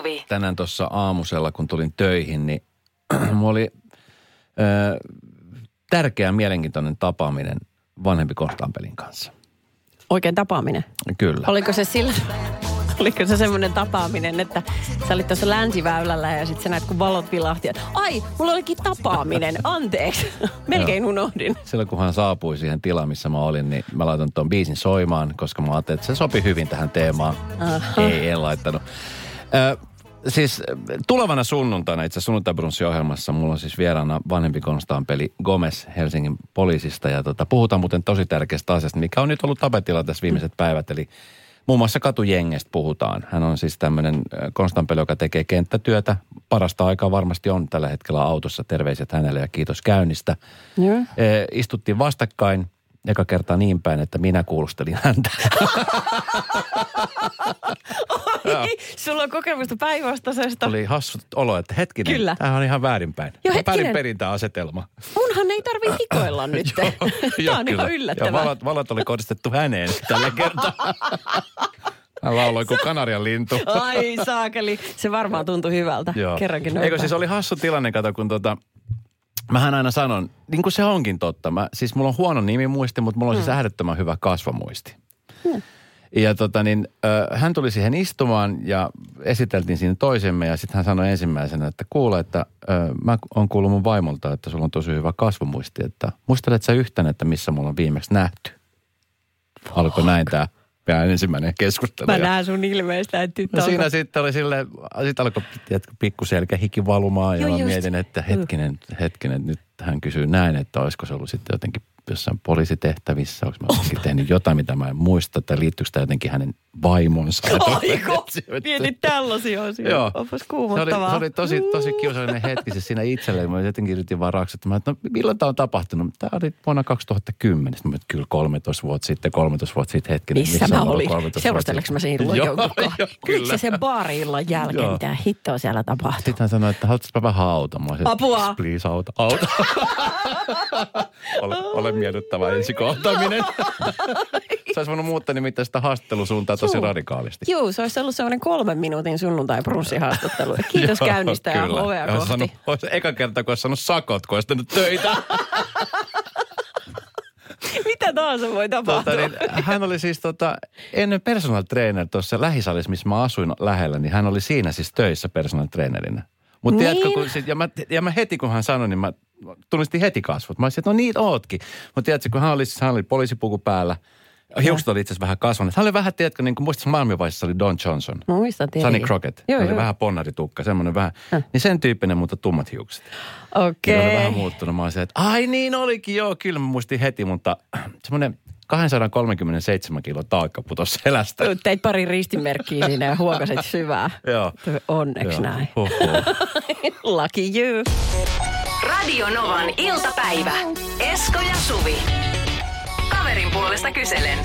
Suvi. tänään tuossa aamusella, kun tulin töihin, niin mulla oli ö, tärkeä mielenkiintoinen tapaaminen vanhempi Konstanpelin kanssa. Oikein tapaaminen. Kyllä. Oliko se sillä... Oliko se semmoinen tapaaminen, että sä olit tuossa länsiväylällä ja sitten sä näet, kun valot vilahti. että Ai, mulla olikin tapaaminen, anteeksi. Melkein unohdin. Silloin kun hän saapui siihen tilaan, missä mä olin, niin mä laitan tuon biisin soimaan, koska mä ajattelin, että se sopi hyvin tähän teemaan. Aha. Ei, en laittanut. Ö, siis tulevana sunnuntaina, itse asiassa ohjelmassa mulla on siis vieraana vanhempi konstaanpeli Gomez Helsingin poliisista. Ja tota, puhutaan muuten tosi tärkeästä asiasta, mikä on nyt ollut tapetilla tässä viimeiset päivät. Eli muun muassa katujengestä puhutaan. Hän on siis tämmöinen konstaanpeli, joka tekee kenttätyötä. Parasta aikaa varmasti on tällä hetkellä autossa. Terveiset hänelle ja kiitos käynnistä. Joo. E, istuttiin vastakkain eka kertaa niin päin, että minä kuulustelin häntä. Sulla on kokemusta päinvastaisesta. Oli hassu olo, että hetkinen, Kyllä. tämä on ihan väärinpäin. Hetkinen. Väärin perintäasetelma. Munhan ei tarvi hikoilla nyt. Joo, Tämä on kyllä. ihan Ja yllättävää. valot, valot oli kohdistettu häneen tällä kertaa. Hän lauloi kuin kanarian lintu. Ai saakeli, se varmaan tuntui hyvältä. Joo. Kerrankin Eikö siis oli hassu tilanne, kato, kun tota, mähän aina sanon, niin kuin se onkin totta. Mä, siis mulla on huono nimimuisti, mutta mulla on Mm. siis äärettömän hyvä kasvomuisti. Ja tota niin, hän tuli siihen istumaan ja esiteltiin siinä toisemme ja sitten hän sanoi ensimmäisenä, että kuule, että mä oon kuullut mun vaimolta, että sulla on tosi hyvä kasvomuisti, että muistelet sä yhtään, että missä mulla on viimeksi nähty? Alkoi näin tämä meidän ensimmäinen keskustelu. Mä Ja- näen sun ilmeistä, että No siinä sitten oli sille, sitten alkoi pikkuselkä hiki valumaan ja Joo, mä just. mietin, että hetkinen, hetkinen, nyt hän kysyy näin, että olisiko se ollut sitten jotenkin jossain poliisitehtävissä, onko mä jotenkin tehnyt jotain, mitä mä en muista, että liittyykö tämä jotenkin hänen vaimonsa. Aiko, mietit tällaisia asioita. Joo. Onpas Se oli, kuumottavaa. se oli tosi, tosi kiusallinen hetki se siinä itselleen. Mä jotenkin yritin vaan raksuttamaan, että no, milloin tämä on tapahtunut? Tämä oli vuonna 2010. Sitten mä, että kyllä 13 vuotta sitten, 13 vuotta sitten hetkinen. Missä missä mä olin olin? 13 vuotta Seurusteleks mä jonkun joo, Oliko kyllä. se sen baari-illan jälkeen, Joo. mitä hittoa siellä tapahtui? Sitten hän sanoi, että haluaisitko vähän auta? Mä olisin, Apua! Please auta, auta. ole, ole miellyttävä ensikohtaaminen. olisi voinut muuttaa nimittäin sitä haastattelusuuntaa tosi Juu. radikaalisti. Joo, se olisi ollut sellainen kolmen minuutin sunnuntai brunssihaastattelu. Kiitos Joo, käynnistä ja ovea kohti. Sanonut, olisi eka kerta, kun olisi sanonut sakot, kun olisi töitä. Mitä tahansa voi tapahtua? tota, niin, hän oli siis tota, ennen personal trainer tuossa lähisalissa, missä mä asuin lähellä, niin hän oli siinä siis töissä personal trainerina. Mutta Niin. tiedätkö, kun sit, ja, mä, ja mä heti kun hän sanoi, niin mä tunnistin heti kasvot. Mä olisin, että no niin ootkin. Mutta tiedätkö, kun hän oli, hän oli poliisipuku päällä, hiukset oli itse asiassa vähän kasvaneet. Hän oli vähän, tiedätkö, niin kuin muistas maailmanvaiheessa oli Don Johnson. Mä muistan Sunny tietenkin. Crockett. Joo, Joo, oli vähän ponnaritukka, semmoinen vähän. Niin sen tyyppinen, mutta tummat hiukset. Okei. Okay. oli vähän muuttunut. Mä olisin, että ai niin olikin, joo, kyllä mä muistin heti, mutta semmoinen 237 kilo taakka putosi selästä. Teit pari ristimerkkiä siinä ja huokasit syvää. Joo. Onneksi Joo. näin. Lucky you. Radio Novan iltapäivä. Esko ja Suvi. Kaverin puolesta kyselen.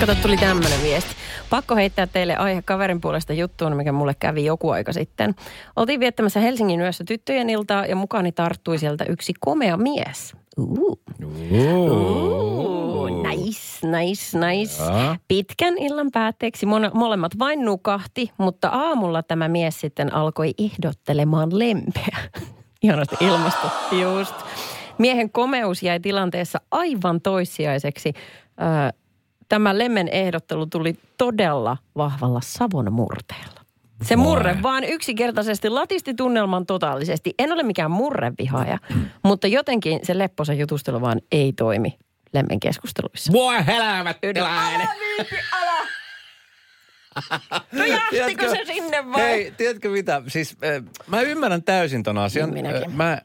Kato, tuli tämmöinen viesti. Pakko heittää teille aihe kaverin puolesta juttuun, mikä mulle kävi joku aika sitten. Oltiin viettämässä Helsingin yössä tyttöjen iltaa ja mukani tarttui sieltä yksi komea mies. Uh. Uh, nice, nice, nice. Jaa. Pitkän illan päätteeksi molemmat vain nukahti, mutta aamulla tämä mies sitten alkoi ehdottelemaan lempeä. Ihanasti ilmasto, just. Miehen komeus jäi tilanteessa aivan toissijaiseksi. Tämä lemmen ehdottelu tuli todella vahvalla savon murteella. Se Vai. murre vaan yksinkertaisesti latisti tunnelman totaalisesti. En ole mikään murrevihaaja, mutta jotenkin se lepposa jutustelu vaan ei toimi lemmen keskusteluissa. Voi helvettiläinen. No jahtiko se sinne vai? Hei, tiedätkö mitä? Siis äh, mä ymmärrän täysin ton asian. Niin minäkin. Äh, Mä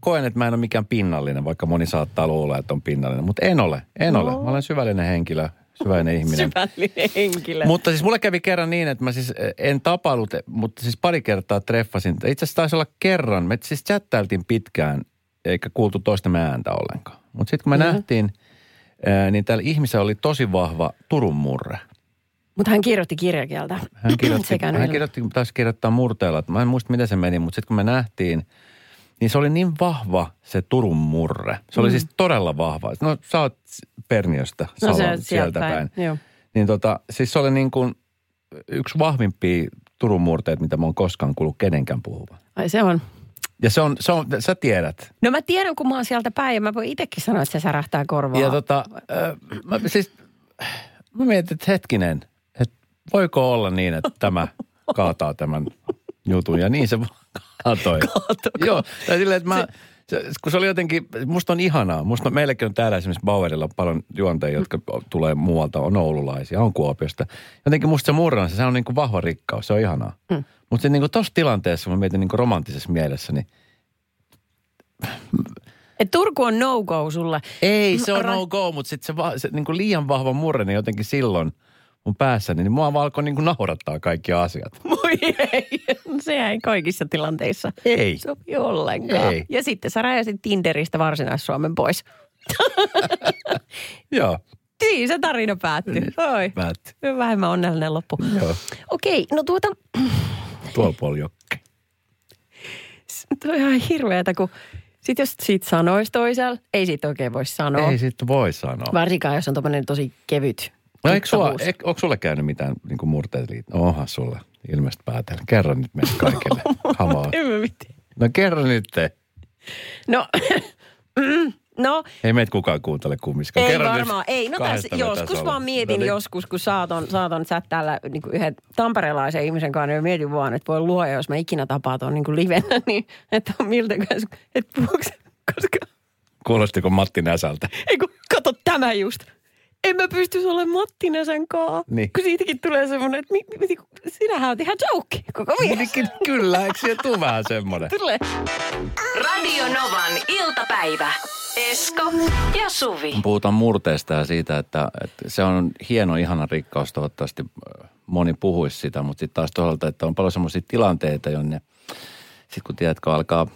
koen, että mä en ole mikään pinnallinen, vaikka moni saattaa luulla, että on pinnallinen. Mutta en ole, en No. ole. Mä olen syvällinen henkilö, syvällinen ihminen. Syvällinen henkilö. Mutta siis mulle kävi kerran niin, että mä siis eh, en tapailut, eh, mutta siis pari kertaa treffasin. Itse asiassa taisi olla kerran. Me siis chattailtiin pitkään, eikä kuultu toistemme ääntä ollenkaan. Mutta sitten kun me Joo. nähtiin, eh, niin tällä ihmisellä oli tosi vahva Turun murre. Mutta hän kirjoitti kirjakieltä. Hän kirjoitti, hän kirjoitti taisi kirjoittaa murteella. Mä en muista, miten se meni, mutta sitten kun me nähtiin, niin se oli niin vahva se Turun murre. Se oli siis todella vahva. No sä oot Perniöstä, Mm. No se sieltä päin. Joo. Niin tota, siis se oli niin kuin yksi vahvimpia Turun murteet, mitä mä oon koskaan kuullut kenenkään puhuvan. Ai se on. Ja se on, se on, sä tiedät. No mä tiedän, kun mä oon sieltä päin ja mä voin itsekin sanoa, että se särähtää korvaa. Ja tota, äh, mä, siis, mä mietin, että hetkinen, että voiko olla niin, että tämä kaataa tämän jutun. Ja niin se kaatoi. Kaatoko? Joo, tai silleen, että mä, se, kun se oli jotenkin, musta on ihanaa. Musta meilläkin on täällä esimerkiksi Bauerilla paljon juonteja, jotka tulee muualta, on oululaisia, on Kuopiosta. Jotenkin musta se murran, se on niin kuin vahva rikkaus, se on ihanaa. Mm. Mutta se niin kuin tossa tilanteessa, mä mietin niin kuin romanttisessa mielessä, niin Et Turku on no-go sulle. ei se on Ra- no go, mutta sitten se, va, se niin kuin liian vahva murre, niin jotenkin silloin mun päässäni, niin mua alkoi niin kuin naurattaa kaikki asiat. Voi ei. Se ei kaikissa tilanteissa Ei. sopi ollenkaan. Ei. Ja sitten sä räjäsit Tinderistä Varsinais-Suomen pois. Joo, Siinä se tarina päättyi. Oi. päätti. Vähemmän onnellinen loppu. Joo, Okei, no tuota, tuolla puolella jokke. toi on ihan hirveetä, kun sit jos siitä sanoisi toisella, ei siitä oikein voi sanoa. Ei sitten voi sanoa. Varsinkaan, jos on tommonen tosi kevyt No eikö sulla, tuttavuus. eik, onko sulle käynyt mitään niin kuin murteet liittyen? Onhan sulle ilmeisesti päätellä. Kerro nyt meille kaikille. Hamaa. En mä mitään. No kerro nyt te. No, mm, no Ei meitä kukaan kuuntele kummiskaan. ei kerro varmaan. Ei, no tässä joskus vaan mietin No niin. joskus, kun saaton, saaton sä täällä niin kuin yhden tamperelaisen ihmisen kanssa, niin mietin vaan, että voi luoja, jos mä ikinä tapaan tuon niin kuin livenä, niin että miltä, että puhuuko koska, Kuulostiko Matti Näsältä? ei kun, kato tämä just. En mä pystyisi olemaan Matti Näsän kaa. Niin. Kun siitäkin tulee semmoinen, että mi, mi, sinähän oot ihan joke koko mies. Niin, Kyllä, eikö siihen tule vähän semmoinen? Tulee. Radio Novan iltapäivä. Esko ja Suvi. Puhutaan murteesta ja siitä, että, että se on hieno, ihana rikkaus. Toivottavasti äh, moni puhuisi sitä, mutta sitten taas toisaalta, että on paljon semmoisia tilanteita, jonne sitten kun tiedätkö, alkaa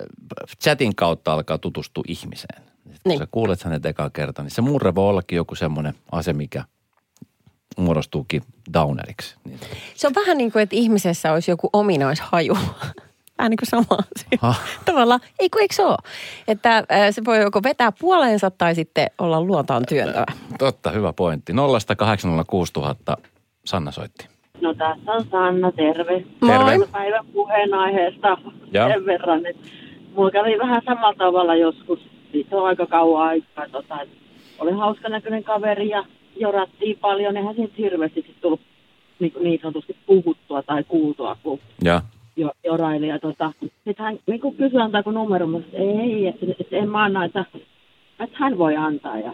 äh, chatin kautta alkaa tutustua ihmiseen. Niin. sä kuulet hänet ekaa kertaa, niin se murre voi ollakin joku semmoinen ase, mikä muodostuukin downeriksi. Niin, Se on vähän niin kuin, että ihmisessä olisi joku ominaishaju. Vähän niin kuin sama asia. Ha. Tavallaan, ei kun eikö se ole? Että se voi joko vetää puoleensa tai sitten olla luontaan työntävä. totta, hyvä pointti. 0806000 Sanna soitti. No tässä on Sanna, terve. Terve. Päivän puheenaiheesta Joo. sen verran, että mulla kävi vähän samalla tavalla joskus, siitä on aika kauan aikaa, tota, oli hauska näköinen kaveri ja jorattiin paljon, eihän siitä hirveästi sit tullut niin, niin sanotusti puhuttua tai kuultua, kun Ja. jo, joraili. Ja tota, sitten hän niin kuin kysyi, antaako numero, mutta ei, että, että en mä anna, että, että hän voi antaa. Ja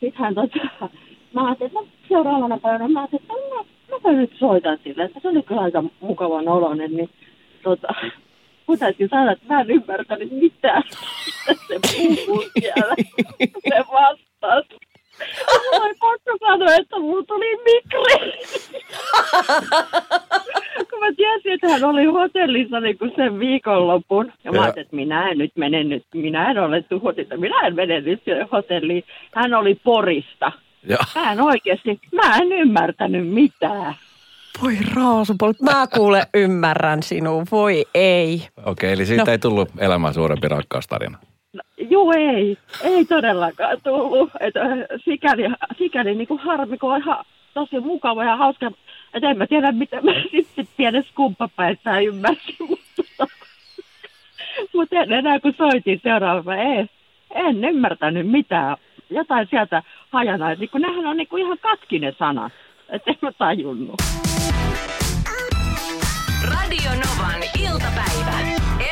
sitten hän tota, mä ajattelin, että no, seuraavana päivänä mä ajattelin, että no, mä voin nyt soitan sille, että se oli kyllä aika mukavan oloinen, niin tota, mun täytyy sanoa, että mä en ymmärtänyt mitään, mitä se puhuu siellä. Se vastasi. Mulla oli pakko sanoa, että mulla tuli mikri. kun mä tiesin, että hän oli hotellissa niin kuin sen viikonlopun. Ja mä Ja- ajattelin, että minä en nyt mene nyt, minä en ole tuhotissa, minä en mene nyt hotelliin. Hän oli Porista. ja. Mä en oikeasti, mä en ymmärtänyt mitään. Voi raasupolut. Mä kuule ymmärrän sinua. Voi ei. Okei, eli siitä No. ei tullut elämän suurempi rakkaustarina. No, Juu, ei. Ei todellakaan tullut. Et, äh, sikäli sikäli niin kuin harmi, kun on ihan tosi mukava ja hauska. Et en mä tiedä, mitä mä sitten pienessä kumppapäissä ymmärsin. Mutta, mutta en enää kun soitin seuraavana, ei, en ymmärtänyt mitään. Jotain sieltä hajanaisi, kun nehän on niin kuin ihan katkinen sana. Että en mä tajunnut. Radio Novan iltapäivä.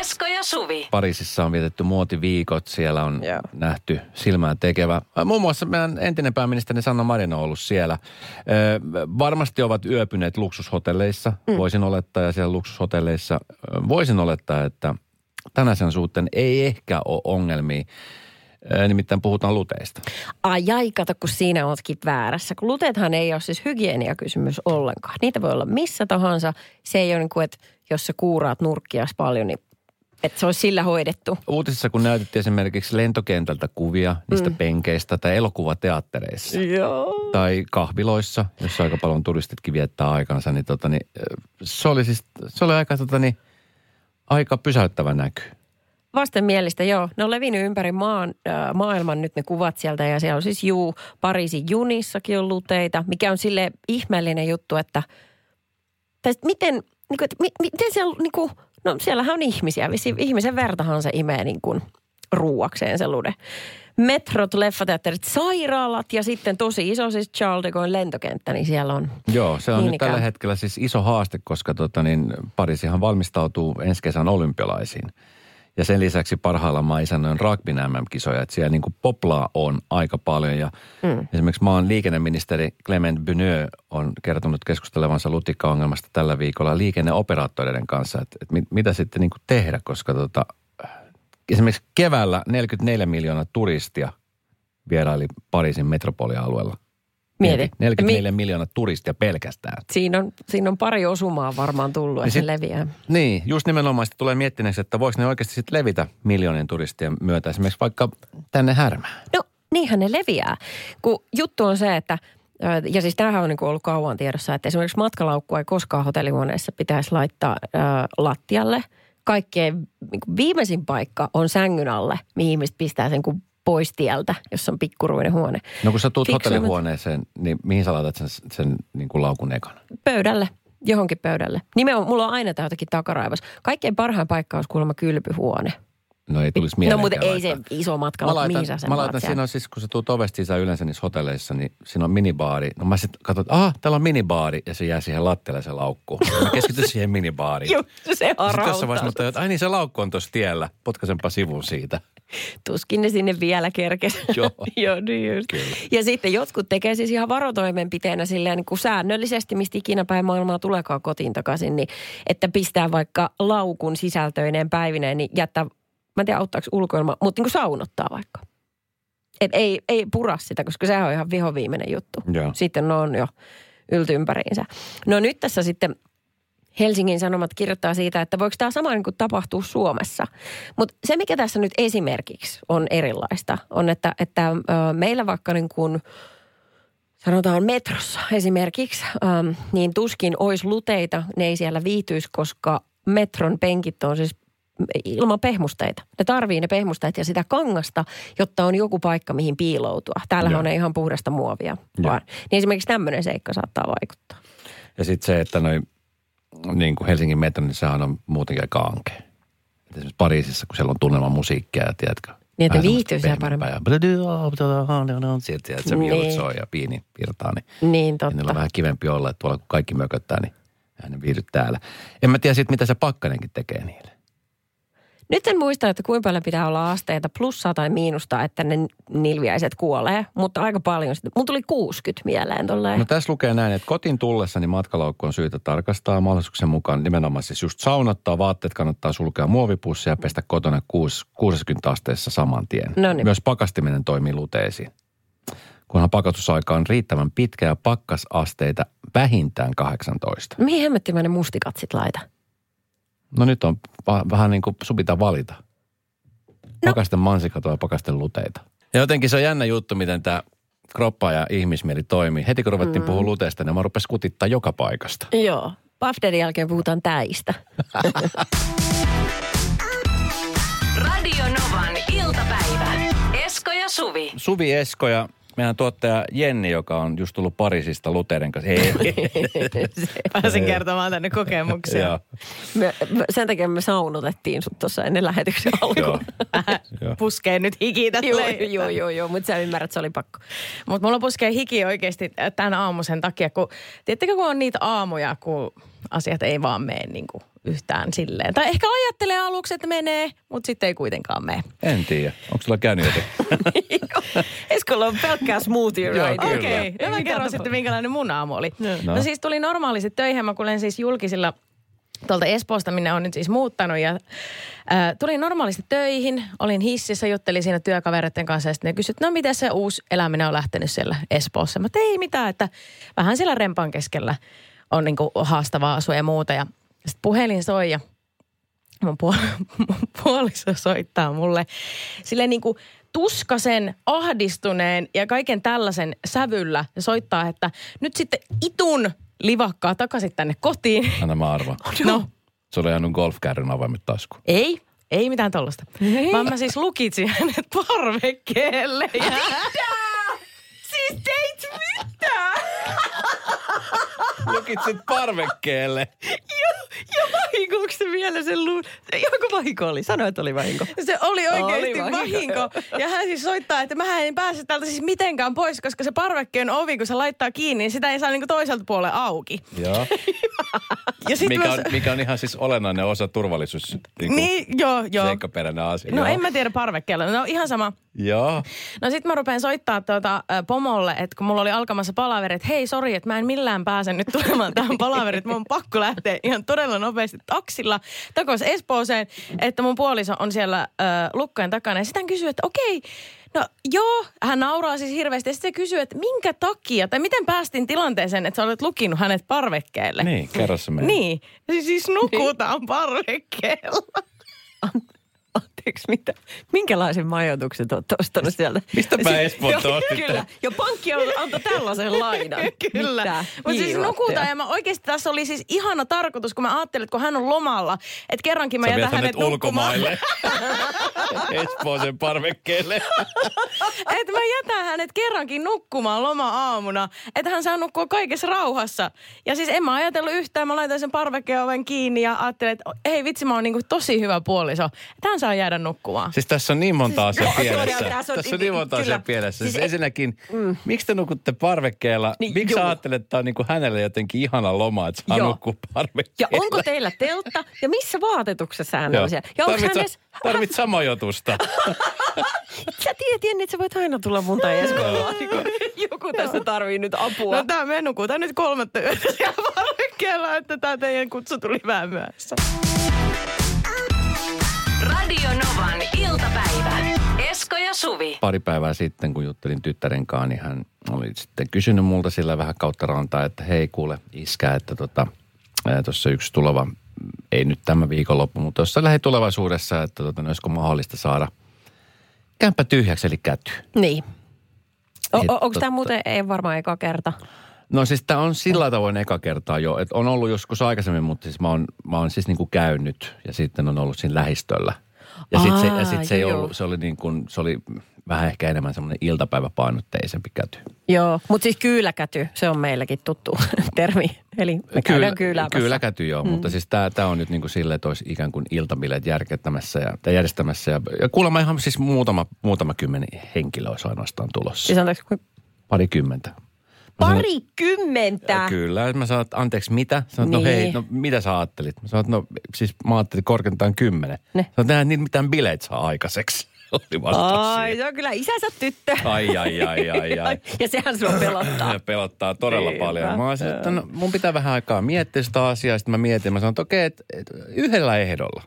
Esko ja Suvi. Pariisissa on vietetty muotiviikot, siellä on Joo. nähty silmään tekevä. Äh, Muun muassa meidän entinen pääministeri Sanna Marin on ollut siellä. Ö, varmasti ovat yöpyneet luksushotelleissa, mm. voisin olettaa, ja siellä luksushotelleissa ö, voisin olettaa, että tänä sen suhteen ei ehkä ole ongelmia. Nimittäin puhutaan luteista. Ai ai, kato, kun siinä ootkin väärässä. Kun luteethan ei ole siis hygieniakysymys ollenkaan. Niitä voi olla missä tahansa. Se ei ole niin kuin, että jos sä kuuraat nurkkias paljon, niin että se olisi sillä hoidettu. Uutisissa kun näytettiin esimerkiksi lentokentältä kuvia niistä mm. penkeistä tai elokuvateattereissa. Joo. tai kahviloissa, jossa aika paljon turistitkin viettää aikansa, niin, tota, niin se oli siis, se oli aika, tota, niin, aika pysäyttävä näky. Vastenmielistä, joo. Ne on levinnyt ympäri maan, äh, maailman nyt ne kuvat sieltä ja siellä on siis juu, Pariisin junissakin on luteita, mikä on sille ihmeellinen juttu, että Tai miten, niin kuin, että mi, miten siellä, niin kuin, no siellähän on ihmisiä. Vissi, ihmisen vertahan se imee niin kuin ruuakseen se lude. Metrot, leffateatterit, sairaalat ja sitten tosi iso siis Charles de Gaulle lentokenttä, niin siellä on Joo, se on niin nyt tällä ikään. hetkellä siis iso haaste, koska tota, niin, Pariisihan valmistautuu ensi kesän olympialaisiin. Ja sen lisäksi parhaillaan mä isännöin rugbyn MM-kisoja, että siellä niin kuin poplaa on aika paljon. Ja mm. esimerkiksi maan liikenneministeri Clement Buneux on kertonut keskustelevansa lutikkaongelmasta tällä viikolla liikenneoperaattoreiden kanssa, että, että mit, mitä sitten niin kuin tehdä, koska tota, esimerkiksi keväällä 44 miljoonaa turistia vieraili Pariisin metropolialueella. Mieti. 44 miljoonaa turistia pelkästään. Siinä on, siinä on pari osumaa varmaan tullut, että Niin se sit- leviää. Niin, just nimenomaan sitten tulee miettineeksi, että voiko ne oikeasti sitten levitä miljoonien turistien myötä esimerkiksi vaikka tänne härmään. No niinhän ne leviää. Kun juttu on se, että ja siis tämähän on niin ollut kauan tiedossa, että esimerkiksi matkalaukkua ei koskaan hotellihuoneessa pitäisi laittaa ö, lattialle. Kaikkein niin viimeisin paikka on sängyn alle, mihin ihmiset pistää sen kuin pois tieltä, jos on pikkuruinen huone. No kun sä tuut Fiksummat- hotellihuoneeseen, niin mihin sä laitat sen, sen niin kuin laukun ekana? Pöydälle, johonkin pöydälle. Nimenomaan, mulla on aina tämä jotakin takaraivas. Kaikkein parhain paikka olisi kuulemma kylpyhuone. No ei tulisi mieleen. No mutta ei se iso matka, Mä mihin sä laitan, sen mä laitan siinä on siis, kun sä tuut ovesta sisään yleensä niissä hotelleissa, niin siinä on minibaari. No mä sitten katson, että aha, täällä on minibaari ja se jää siihen lattialle se laukku. Mä keskityn siihen minibaariin. Just se Sitten jossain harauttaa. vaiheessa mä että ai niin se laukku on tuossa tiellä. Potkaisenpa sivun siitä. Tuskin ne sinne vielä kerkes. Joo. Joo, niin just. Kyllä. Ja sitten jotkut tekee siis ihan varotoimenpiteenä silleen niin kuin säännöllisesti, mistä ikinä päin maailmaa tuleekaan kotiin takaisin, niin että pistää vaikka laukun sisältöineen päivineen, niin jättää, mä en tiedä auttaako ulkoilma, mutta niin kuin saunottaa vaikka. Et ei, ei pura sitä, koska sehän on ihan vihoviimeinen juttu. Joo. Sitten ne on jo ylty ympäriinsä. No nyt tässä sitten Helsingin Sanomat kirjoittaa siitä, että voiko tämä sama niin kuin tapahtua Suomessa. Mutta se, mikä tässä nyt esimerkiksi on erilaista, on, että, että ö, meillä vaikka niin kuin, sanotaan metrossa esimerkiksi, niin tuskin olisi luteita, ne ei siellä viihtyisi, koska metron penkit on siis ilman pehmusteita. Ne tarvii ne pehmusteet ja sitä kangasta, jotta on joku paikka, mihin piiloutua. Täällähän on ihan puhdasta muovia. Vaan. Niin esimerkiksi tämmöinen seikka saattaa vaikuttaa. Ja sitten se, että noin niin kuin Helsingin metro, niin sehän on muutenkin aika ankea. Et Esimerkiksi Pariisissa, kun siellä on tunnelma musiikkia ja tiedätkö. Niin, että viihtyy siellä paremmin. Ja sieltä, sieltä se Niin. soi ja piini virtaa, niin, Niin niin niillä on totta. vähän kivempi olla, että tuolla kun kaikki mököttää, niin ne viihdy täällä. En mä tiedä sitten, mitä se pakkanenkin tekee niille. Nyt en muista, että kuinka paljon pitää olla asteita, plussaa tai miinusta, että ne nilviäiset kuolee. Mutta aika paljon. Mun tuli 60 mieleen tolleen. No tässä lukee näin, että kotiin tullessa niin matkalaukku on syytä tarkastaa mahdollisuuksien mukaan nimenomaan siis just saunottaa, vaatteet kannattaa sulkea muovipussia ja pestä kotona kuus- 60 asteessa saman tien. No niin. Myös pakastiminen toimii luteisiin. Kunhan pakastusaika on riittävän pitkä ja pakkasasteita vähintään 18. Mihin hemmettiin mä ne mustikat sit laita? No nyt on va- vähän niin kuin sun pitää valita. No. Pakasten mansikat vai pakasten luteita. Ja jotenkin se on jännä juttu, miten tämä kroppa ja ihmismieli toimii. Heti kun ruvettiin mm. puhua luteista, niin mä rupesi kutittaa joka paikasta. Joo. Puffdadin jälkeen puhutaan täistä. Radio Novan iltapäivä. Esko ja Suvi. Suvi Esko ja meidän tuottaja Jenni, joka on just tullut Pariisista luteiden kanssa. Ei, Pääsin kertomaan tänne kokemuksia. Me, me, sen takia me saunotettiin sut tuossa ennen lähetyksen alkuun. Puskee nyt hiki Joo, joo, joo, joo, mutta sä ymmärrät, että se oli pakko. Mutta mulla puskee hiki oikeasti tämän aamuisen takia, kun tiedättekö, kun on niitä aamuja, kun asiat ei vaan mene niin kuin yhtään silleen. Tai ehkä ajattelee aluksi, että menee, mutta sitten ei kuitenkaan mene. En tiedä. Onko sulla käynyt jotain? Eskolla on pelkkää smoothie Joo, ride. Okei, Ei no mä kerron sitten, minkälainen mun aamu oli. No. No. siis tuli normaalisti töihin, mä kuulen siis julkisilla tuolta Espoosta, minne on nyt siis muuttanut. Ja, ää, tulin normaalisti töihin, olin hississä, juttelin siinä työkavereiden kanssa ja sitten ne kysyivät, no miten se uusi eläminen on lähtenyt siellä Espoossa. Mä tein ei mitään, että vähän siellä rempan keskellä on niinku haastavaa asua ja muuta. Ja sitten puhelin soi ja mun, puol- mun puoliso soittaa mulle sille niin kuin tuskasen, ahdistuneen ja kaiken tällaisen sävyllä ja soittaa, että nyt sitten itun livakkaa takaisin tänne kotiin. Anna mä arvaan. No, Se oli jäänyt golfkärryn avaimet taskuun. ei, ei mitään tollasta. Vaan mä siis lukitsin hänet parvekkeelle. Ja... Mitä? Siis teit mitä? Nokitsit parvekkeelle. Ja vahinko, se vielä sen luun? Joku vahinko oli? Sano, että oli vahinko. Se oli oikeasti Oli vahinko. vahinko. Ja hän siis soittaa, että mä en pääse täältä siis mitenkään pois, koska se parvekkeen ovi, kun se laittaa kiinni, niin sitä ei saa niinku toiselta puolelle auki. Joo. Ja sit Mikä mä... on, mikä on ihan siis olennainen osa turvallisuus. Niin, Niin, joo, joo. Seikkaperäinen asia. No Joo. en mä tiedä parvekkeella. No ihan sama. Joo. No sit mä rupean soittaa tuota, ä, pomolle, että kun mulla oli alkamassa palaveri, että hei sori, että mä en millään pääse nyt tulemaan tähän palaveriin, että mun on pakko lähteä ihan todella nopeasti taksilla takaisin Espooseen, että mun puoliso on siellä äh, lukkojen takana. Ja sitten hän kysyy, että okei, no joo, hän nauraa siis hirveästi. Ja sitten se kysyy, että minkä takia, tai miten päästiin tilanteeseen, että sä olet lukinut hänet parvekkeelle. Niin, kerro se meille. Niin, siis, siis nukutaan parvekkeella. Anteeksi, mitä? Minkälaisen majoituksen olet ostanut sieltä? Mistäpä Siis- Espoolta Joo, ostit Kyllä. Ja pankki antoi tällaisen lainan. Kyllä. Mutta siis nukutaan ja mä oikeasti tässä oli siis ihana tarkoitus, kun mä ajattelin, että kun hän on lomalla, että kerrankin mä Sä jätän hänet hänet nukkumaan. ulkomaille. Espooseen parvekkeelle. että mä jätän hänet kerrankin nukkumaan loma-aamuna, että hän saa nukkua kaikessa rauhassa. Ja siis en mä ajatellut yhtään, mä laitoin sen parvekkeen oven kiinni ja ajattelin, että ei vitsi, mä oon niinku tosi hyvä puoliso. Että hän saa jäädä nukkumaan. Siis tässä on niin monta asiaa joo, pielessä. tässä on- Tässä on niin monta kyllä. asiaa pielessä. Siis Siis- ensinnäkin, miksi te nukutte parvekkeella? Niin, Miksi juu. ajattelet, että tämä on niin kuin hänelle jotenkin ihana loma, että saa nukkua Ja parvekkeella? onko teillä teltta? Ja missä vaatetuksessa hän on siellä? Ja Tarvit, tarvit samojotusta. Sä tiedät, Jenni, että sä voit aina tulla mun tai Eskolla. Joku tässä tarvii nyt apua. No tää me nukutaan nyt kolmatta yötä siellä parvekkeella, että tää teidän kutsu tuli vähän myöhässä. Radio Novan iltapäivä. Esko ja Suvi. Pari päivää sitten, kun juttelin tyttären kanssa, niin hän oli sitten kysynyt multa sillä vähän kautta rantaa, että hei kuule iskä, että tota, tuossa yksi tuleva, ei nyt tämä viikonloppu, mutta tuossa lähitulevaisuudessa, että tota, no, olisiko mahdollista saada kämppä tyhjäksi, eli käty. Niin. O- Niin, onko tämä muuten ei varmaan eka kerta? No siis tämä on sillä tavoin eka kertaa jo, että on ollut joskus aikaisemmin, mutta siis mä oon, mä oon siis niinku käynyt ja sitten on ollut siinä lähistöllä. Ja sitten se, ja sit se ei ollut, se oli niin kuin, se oli vähän ehkä enemmän semmoinen iltapäiväpainotteisempi käty. Joo, mutta siis kyyläkäty, se on meilläkin tuttu termi. Eli me käydään kyyläämässä. kyllä käty joo, mm. mutta siis tämä, on nyt niin kuin silleen, että olisi ikään kuin iltabileet järjestämässä ja, tai järjestämässä. Ja, ja kuulemma ihan siis muutama, muutama kymmenen henkilö olisi ainoastaan tulossa. Siis anteeksi, kuin Pari kymmentä. Mä sanoin, parikymmentä. Kyllä, mä sanoin, että anteeksi, mitä? Sanoin, no Niin. hei, no mitä sä ajattelit? Mä sanoin, no siis mä ajattelin korkeintaan kymmenen. Ne. Sanoin, että niitä mitään bileet saa aikaiseksi. Oli Ai, se on kyllä isänsä tyttö. Ai, ai, ai, ai, ai. Ja sehän sua pelottaa. Se pelottaa todella Niinpä, paljon. Mä olisin, että no, mun pitää vähän aikaa miettiä sitä asiaa. Sitten mä mietin, mä sanoin, että okei, että, että yhdellä ehdolla.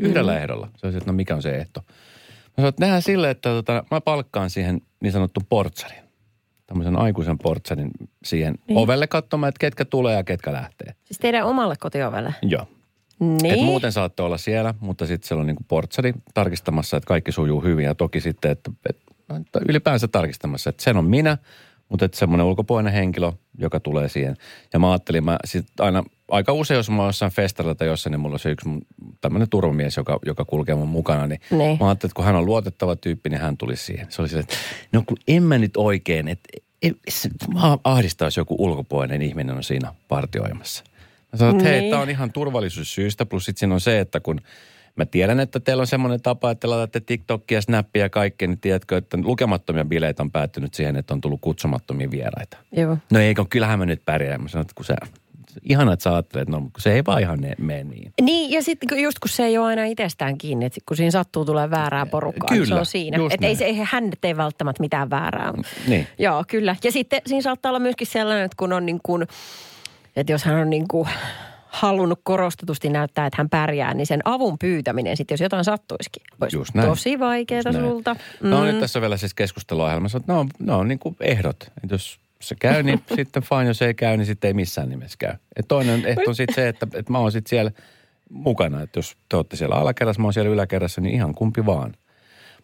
Yhdellä mm. ehdolla. Se olisi, että no mikä on se ehto. Mä sanoin, että nähdään silleen, että tota, mä palkkaan siihen niin sanottu portsarin. Tämmöisen aikuisen portsarin siihen niin. ovelle katsomaan, että ketkä tulee ja ketkä lähtee. Siis teidän omalle kotiovelle. Joo. Niin. Et muuten saatte olla siellä, mutta sitten siellä on niinku portsari tarkistamassa, että kaikki sujuu hyvin. Ja toki sitten, että, että ylipäänsä tarkistamassa, että sen on minä, mutta että semmoinen ulkopuolinen henkilö, joka tulee siihen. Ja mä ajattelin, mä sit aina aika usein, jos mä oon jossain festarilla tai jossain, niin mulla on se yksi tämmöinen turvamies, joka, joka kulkee mun mukana. Niin, Niin. mä ajattelin, että kun hän on luotettava tyyppi, niin hän tulisi siihen. Se oli silleen, että no kun en mä nyt oikein, että et, ahdistaa, jos joku ulkopuolinen ihminen on siinä partioimassa. Mä sanoin, että hei, Niin. tämä on ihan turvallisuussyistä, plus sitten siinä on se, että kun mä tiedän, että teillä on semmoinen tapa, että laitatte TikTokia, Snappia ja kaikkea, niin tiedätkö, että lukemattomia bileitä on päättynyt siihen, että on tullut kutsumattomia vieraita. Joo. No eikö, kyllähän mä nyt pärjään. Mä sanoin, että kun sä, ihana, että sä ajattelet, no kun se ei vaan ihan ne- mene niin. Niin, ja sitten just kun se ei ole aina itsestään kiinni, että kun siinä sattuu tulee väärää porukkaa, niin se Kyllä, on siinä. Että ei se, ei hän tee välttämättä mitään väärää. Niin. Joo, kyllä. Ja sitten siinä saattaa olla myöskin sellainen, että kun on niin kuin, että jos hän on niin kuin halunnut korostetusti näyttää, että hän pärjää, niin sen avun pyytäminen sitten, jos jotain sattuisikin, olisi Just näin. tosi vaikeaa sulta. Mm. No nyt tässä on vielä siis keskusteluohjelmassa, että ne on, ne on niin kuin ehdot. Että jos se käy, niin sitten fine. Jos ei käy, niin sitten ei missään nimessä käy. Et toinen ehto on sitten se, että, että mä oon sitten siellä mukana. Että jos te olette siellä alakerrassa, mä oon siellä yläkerrassa, niin ihan kumpi vaan.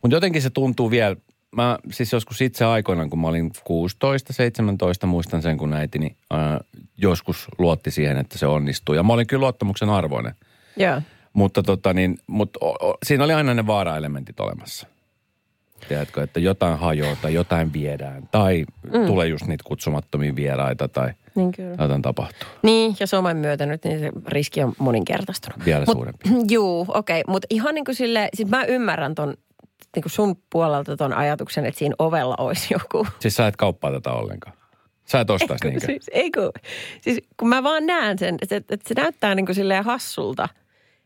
Mutta jotenkin se tuntuu vielä, mä siis joskus itse aikoinaan, kun mä olin 16, 17, muistan sen kun äitini ää, joskus luotti siihen, että se onnistuu. Ja mä olin kyllä luottamuksen arvoinen. Joo. Mutta tota niin, mut, o, o, siinä oli aina ne vaara-elementit olemassa. Tiedätkö, että jotain hajoaa tai jotain viedään. Tai mm. tulee just niitä kutsumattomia vieraita tai Niin kyllä. jotain tapahtuu. Niin, ja somen myötä nyt niin se riski on moninkertaistunut. Vielä Mut- suurempi. Juu, okei. Okay. Mutta ihan niin kuin sille, siis mä ymmärrän ton, niin kuin sun puolelta ton ajatuksen, että siinä ovella olisi joku. Siis sä et kauppaa tätä ollenkaan. Sä et ostaisi Eikö, niinkö? siis, ei kun, siis kun mä vaan näen sen, että, että se näyttää niin kuin silleen hassulta.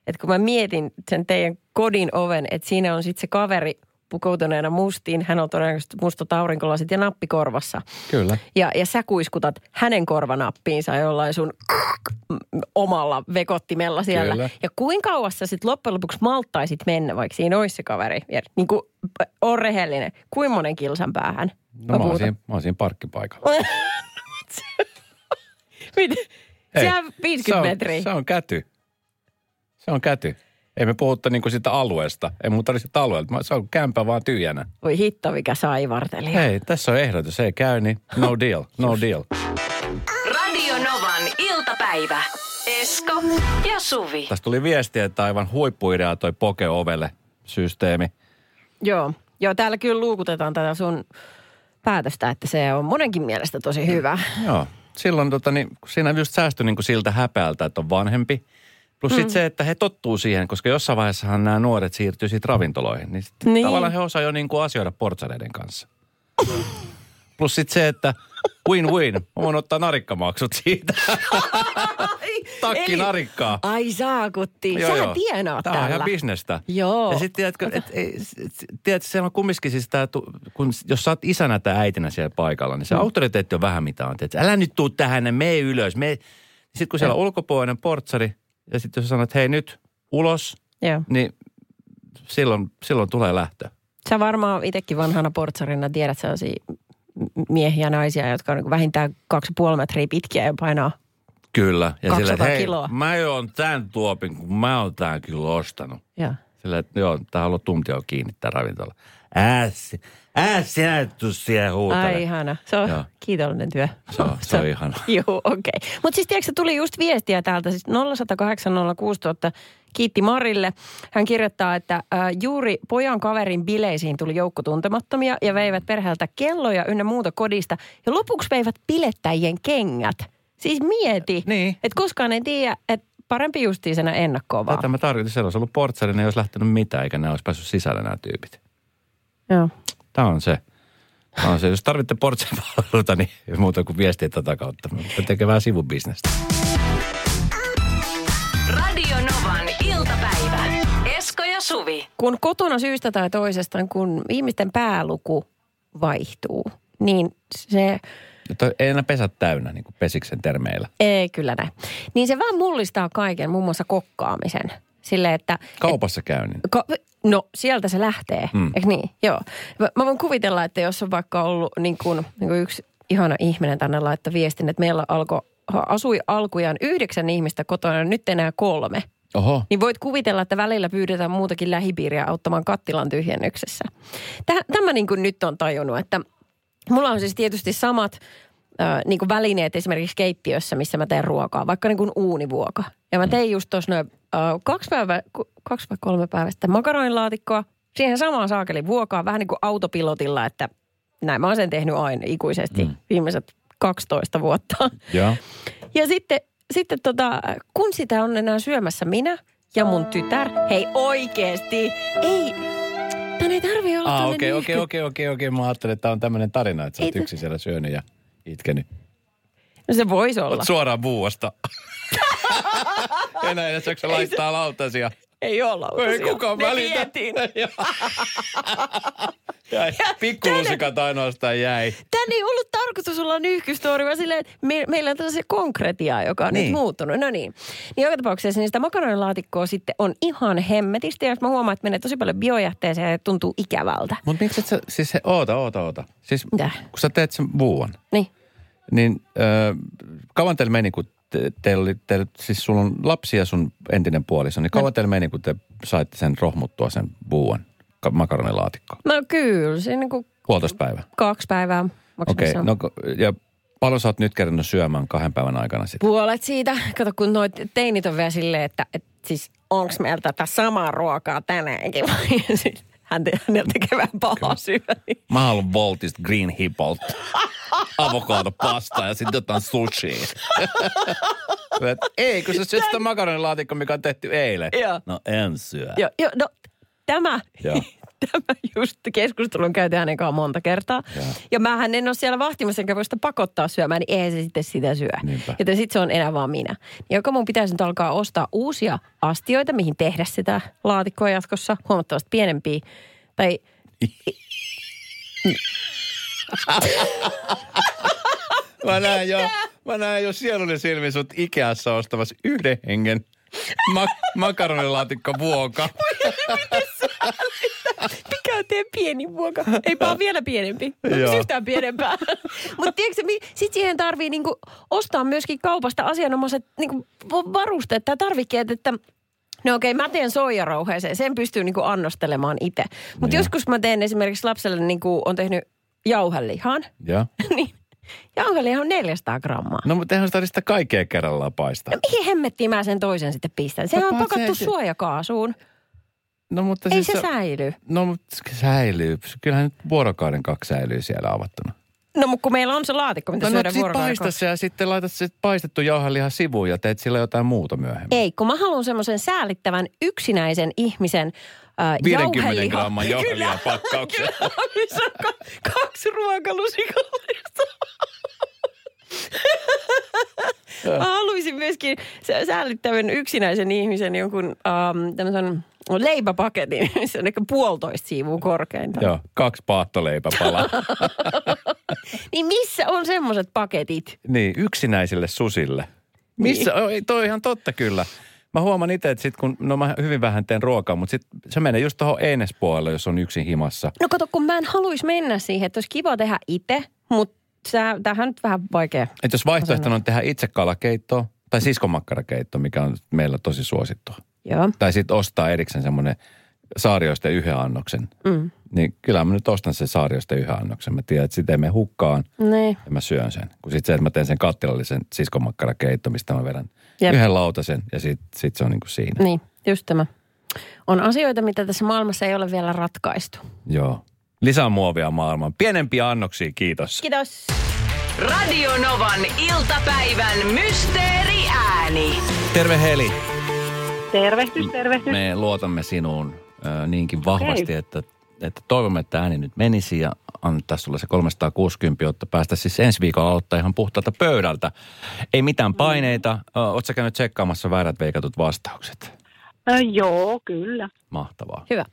Että kun mä mietin sen teidän kodin oven, että siinä on sitten se kaveri pukoutuneena mustiin. Hän on todennäköisesti mustat aurinkolasit ja nappi korvassa. Kyllä. Ja, ja sä kuiskutat hänen korvanappiinsa jollain sun omalla vekottimella siellä. Kyllä. Ja kuinka kauas sä sitten loppujen lopuksi malttaisit mennä, vaikka siinä olisi se kaveri? Ja niin kuin, on rehellinen. Kuinka monen kilsan päähän? No mä oon, siinä, mä oon siinä parkkipaikalla. Ei, Sehän 50 se on, metriä. Se on käty. Se on käty. Ei me puhuta niinku sitä alueesta. Ei tarvitse sitä alueelta. Mä- Se on kämpä vaan tyhjänä. Voi hitto, mikä saivarteli. Hei, tässä on ehdotus. Ei käy, niin no deal. No deal. Radio Novan iltapäivä. Esko ja Suvi. Tästä tuli viestiä, että aivan huippuidea toi poke ovelle systeemi. Joo. Joo, täällä kyllä luukutetaan tätä sun päätöstä, että se on monenkin mielestä tosi hyvä. Joo. Silloin tota, niin, kun siinä just säästyi niin kuin siltä häpeältä, että on vanhempi. Plus sitten se, että he tottuu siihen, koska jossain vaiheessahan nämä nuoret siirtyy siitä ravintoloihin. Niin, sitten Niin. tavallaan he osaa jo niin kuin asioida portsareiden kanssa. Plus sitten se, että win-win. Mä voin ottaa narikkamaksut siitä. Takki Eli- narikkaa. Ai saakutti. Joo, Sä joo. tienaat Tää on tällä. ihan bisnestä. Joo. Ja sitten tiedätkö, et, s- tiedätkö, siellä on kumminkin siis tää, kun, jos sä oot isänä tai äitinä siellä paikalla, niin se mm. autoriteetti on vähän mitä on. Tiedätkö? Älä nyt tuu tähän, me ylös. Me... Sitten kun siellä on ulkopuolinen portsari, ja sitten jos sanot, hei nyt ulos, Joo. niin silloin, silloin tulee lähtö. Sä varmaan itsekin vanhana portsarina tiedät sellaisia miehiä ja naisia, jotka on niin vähintään kaksi ja puoli metriä pitkiä ja painaa. Kyllä. Ja 200 sillä, että hei, kiloa. mä oon tämän tuopin, kun mä oon tämän kyllä ostanut. Ja. Sillä, että joo, tää haluaa tuntia kiinnittää ravintola. Ässi, ässi, tuu siellä huutele. Ai ihana. Se on Joo. kiitollinen työ. Se on- se on ihana. Joo, okei. Okay. Mutta siis tiedätkö, tuli just viestiä täältä, siis 0806000 kiitti Marille. Hän kirjoittaa, että äh, juuri pojan kaverin bileisiin tuli joukko tuntemattomia ja veivät perheeltä kelloja ynnä muuta kodista. Ja lopuksi veivät bilettäjien kengät. Siis mieti, Niin. että koskaan ei tiedä, että parempi justiisena ennakkoon vaan. Tätä mä tarkoitin, siellä olisi ollut portsari, ne ei olisi lähtenyt mitään, eikä ne olisi päässyt sisälle nämä tyypit. Joo. Tämä on se. Tämä on se. Jos tarvitte portsaripalveluita, niin ei muuta kuin viestiä tätä kautta. Mutta tekee vähän sivubisnestä. Radio Novan iltapäivä. Esko ja Suvi. Kun kotona syystä tai toisesta, kun ihmisten pääluku vaihtuu, niin se Mutta ei enää pesä täynnä, niin kuin pesiksen termeillä. Ei kyllä näin. Niin se vähän mullistaa kaiken, muun muassa kokkaamisen. Silleen, että... Kaupassa käynnin. Ka- no, sieltä se lähtee, Mm. eikö niin? Joo. Mä, mä voin kuvitella, että jos on vaikka ollut niin kuin, niin kuin yksi ihana ihminen tänne laittaa viestin, että meillä alkoi, asui alkujaan yhdeksän ihmistä kotona, ja nyt enää kolme. Oho. Niin voit kuvitella, että välillä pyydetään muutakin lähipiiriä auttamaan kattilan tyhjennyksessä. Täh, tämä niin kuin nyt on tajunnut, että mulla on siis tietysti samat äh, niin kuin välineet esimerkiksi keittiössä, missä mä teen ruokaa, vaikka niin kuin uunivuoka. Ja mä tein just tuossa noin äh, kaksi, päivä, ku- kaksi vai kolme päivää sitten makaronilaatikkoa, siihen samaan saakelin vuokaa, vähän niin kuin autopilotilla, että näin mä oon sen tehnyt aina ikuisesti mm. viimeiset 12 vuotta. Joo. Ja sitten, sitten tota, kun sitä on enää syömässä minä ja mun tytär, hei oikeesti, ei, tän ei tarvi olla Ah, okei, okei, okei, okei, okei. Mä ajattelin, että tämä on tämmöinen tarina, että sä oot yksin siellä syönyt ja itkenyt. No se voisi olla. Oot suoraan buuasta. Enää edes jaksa laittaa lautasia. Ei olla Ei kukaan Me välitä. vietiin. Jäi. Pikkulusikat ainoastaan jäi. Tän ei ollut tarkoitus olla nyhkystori, vaan silleen, että me, meillä on tällaisia konkretiaa, joka on Niin. nyt muuttunut. No niin. Niin joka tapauksessa niin sitä makaronilaatikkoa sitten on ihan hemmetisti. Ja mä huomaan, että menee tosi paljon biojähteeseen ja tuntuu ikävältä. Mutta miksi et sä, siis se, oota, oota, oota. Siis Mitä? kun sä teet sen buuan, Niin. niin äh, kauan teillä meni, kun teillä teillä, siis sulla on lapsi ja sun entinen puoliso, niin kauan teillä meni, kun te saitte sen rohmuttua sen buuan ka- makaronilaatikkoon? No kyllä, siinä niin kuin Puolitoista päivää. kaksi päivää Okei, maksimissaan. no ja paljon sä oot nyt kerännyt syömään kahden päivän aikana sitten? Puolet siitä. Kato, kun noit teinit on vielä silleen, että, että siis onks meillä tätä samaa ruokaa tänäänkin vai? hän te, hänellä tekee vähän pahaa syödä. Niin. Mä haluan Voltista Green Hippolt. Avokaado pasta ja sitten jotain sushi. Ei, kun sä syöt sitä makaronilaatikkoa, mikä on tehty eilen. Joo. No en syö. Joo, jo, no tämä, Joo. Tämä just keskustelun käyty hänen kanssaan monta kertaa. Joo. Ja mähän en ole siellä vahtimassa, enkä voi sitä pakottaa syömään, niin eihän se sitten sitä syö. Niinpä. Joten sitten se on enää vaan minä. Niin joka mun pitäisi nyt alkaa ostaa uusia astioita, mihin tehdä sitä laatikkoa jatkossa, huomattavasti pienempiä. Tai Mä näen jo, mä näen jo sieluni silmin sut Ikeassa ostamassa yhden hengen mak- makaronilaatikko vuoka. mikä on teidän pieni vuoka? Eipä ole vielä pienempi. Onko yhtään pienempää? Mutta tiedätkö, sit siihen tarvii niinku ostaa myöskin kaupasta asianomaiset niinku varusteet tai tarvikkeet, että No okei, mä teen soijarauheeseen. Sen pystyy niinku annostelemaan itse. Mutta Niin. joskus mä teen esimerkiksi lapselle, niinku on tehnyt jauhelihan. Joo. niin jauhelihan on 400 grammaa. No mutta eihän sitä sitä kaikkea kerrallaan paistaa. No mihin hemmettiin mä sen toisen sitten pistän? Sehän on paitsi pakattu ei se- suojakaasuun. No mutta Ei siis se säily. No mutta se säilyy. Kyllähän nyt vuorokauden kaksi säilyy siellä avattuna. No mutta kun meillä on se laatikko, mitä No, no syödään sit vuorokauden paista se ja sitten laitat se paistettu jauheliha sivuun ja teet sillä jotain muuta myöhemmin. Ei, kun mä haluan semmoisen säällittävän yksinäisen ihmisen äh, 50 jauheliha- gramman jauhelihan Kyllä, pakkauksen. Kyllä, missä on ka- kaksi ruokalusikallista. Mä haluaisin myöskin sä- säällittävän yksinäisen ihmisen jonkun ähm, tämmöisen leipäpaketin, missä on ehkä puolitoista siivua korkeinta. Joo, kaksi paahtoleipäpalaa. Niin missä on semmoiset paketit? niin, yksinäisille susille. Missä? Niin. Toi on ihan totta kyllä. Mä huomaan itse, että sit kun, no mä hyvin vähän teen ruokaa, mutta sit se menee just tuohon einespuolelle, jos on yksin himassa. No kato, kun mä en haluaisi mennä siihen, että olisi kiva tehdä itse, mutta tämähän on nyt vähän vaikea. Että jos vaihtoehtona on tehdä itse kalakeittoa tai siskonmakkarakeitto, mikä on meillä tosi suosittua. Joo. Tai sitten ostaa erikseen semmoinen saarioista yhden annoksen. Mm. Niin kyllä mä nyt ostan sen saarioista yhden annoksen. Mä tiedän, että sitä ei mene hukkaan Niin. ja mä syön sen. Kun sitten se, että mä teen sen kattilallisen siskonmakkarakeitto, mistä mä vedän Jep. yhden lautasen ja sitten sit se on niin kuin siinä. Niin, just tämä. On asioita, mitä tässä maailmassa ei ole vielä ratkaistu. Joo. Lisää muovia maailmaan. Pienempiä annoksia, kiitos. Kiitos. Radio Novan iltapäivän mysteeriääni. Terve Heli. Tervehdys, tervehdys. Me luotamme sinuun ö, niinkin vahvasti, että, että toivomme, että ääni nyt menisi ja antaa sulle se 360, jotta päästä siis ensi viikolla aloittaa ihan puhtaalta pöydältä. Ei mitään paineita. Oletko sä käynyt tsekkaamassa väärät veikatut vastaukset? Ö, joo, kyllä. Mahtavaa. Hyvä.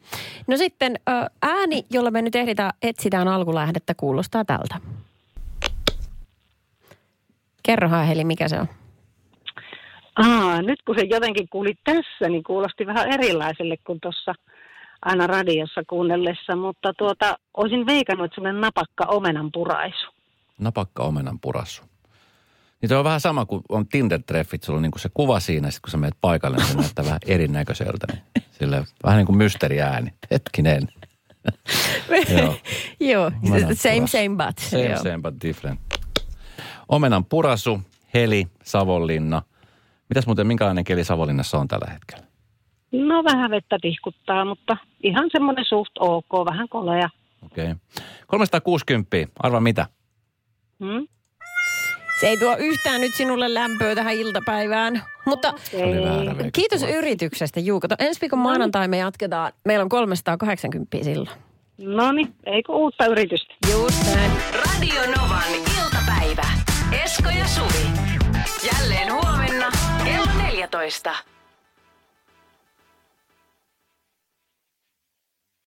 No sitten ö, ääni, jolla me nyt ehditään, etsitään alkulähdettä, kuulostaa tältä. Kerrohan Heli, mikä se on? Aa, nyt kun se jotenkin kuuli tässä, niin kuulosti vähän erilaiselle kuin tuossa aina radiossa kuunnellessa, mutta tuota, olisin veikannut, että semmoinen napakka omenan puraisu. Napakka omenan purassu. Niin se on vähän sama kuin on Tinder-treffit. Sulla on niin kuin se kuva siinä, sit kun sä menet paikalle, niin se näyttää vähän erinäköiseltä. Niin sille vähän niin kuin mysteeriääni. Hetkinen. Joo. Joo, same purasu. same but. Same, Joo. same but different. Omenan purasu, Heli, Savonlinna. Mitäs muuten, minkälainen keli Savonlinnassa on tällä hetkellä? No vähän vettä tihkuttaa, mutta ihan semmoinen suht ok, vähän kolea. Okei. Okay. 360, arva mitä? Hmm? Se ei tuo yhtään nyt sinulle lämpöä tähän iltapäivään. Mutta väärä veikattu kiitos yrityksestä, Juuka. Ensi viikon maanantai me jatketaan. Meillä on 380 silloin. No niin, eikö uutta yritystä? Just näin. Radio Novan iltapäivä. Esko ja Suvi. Jälleen huomenna 14.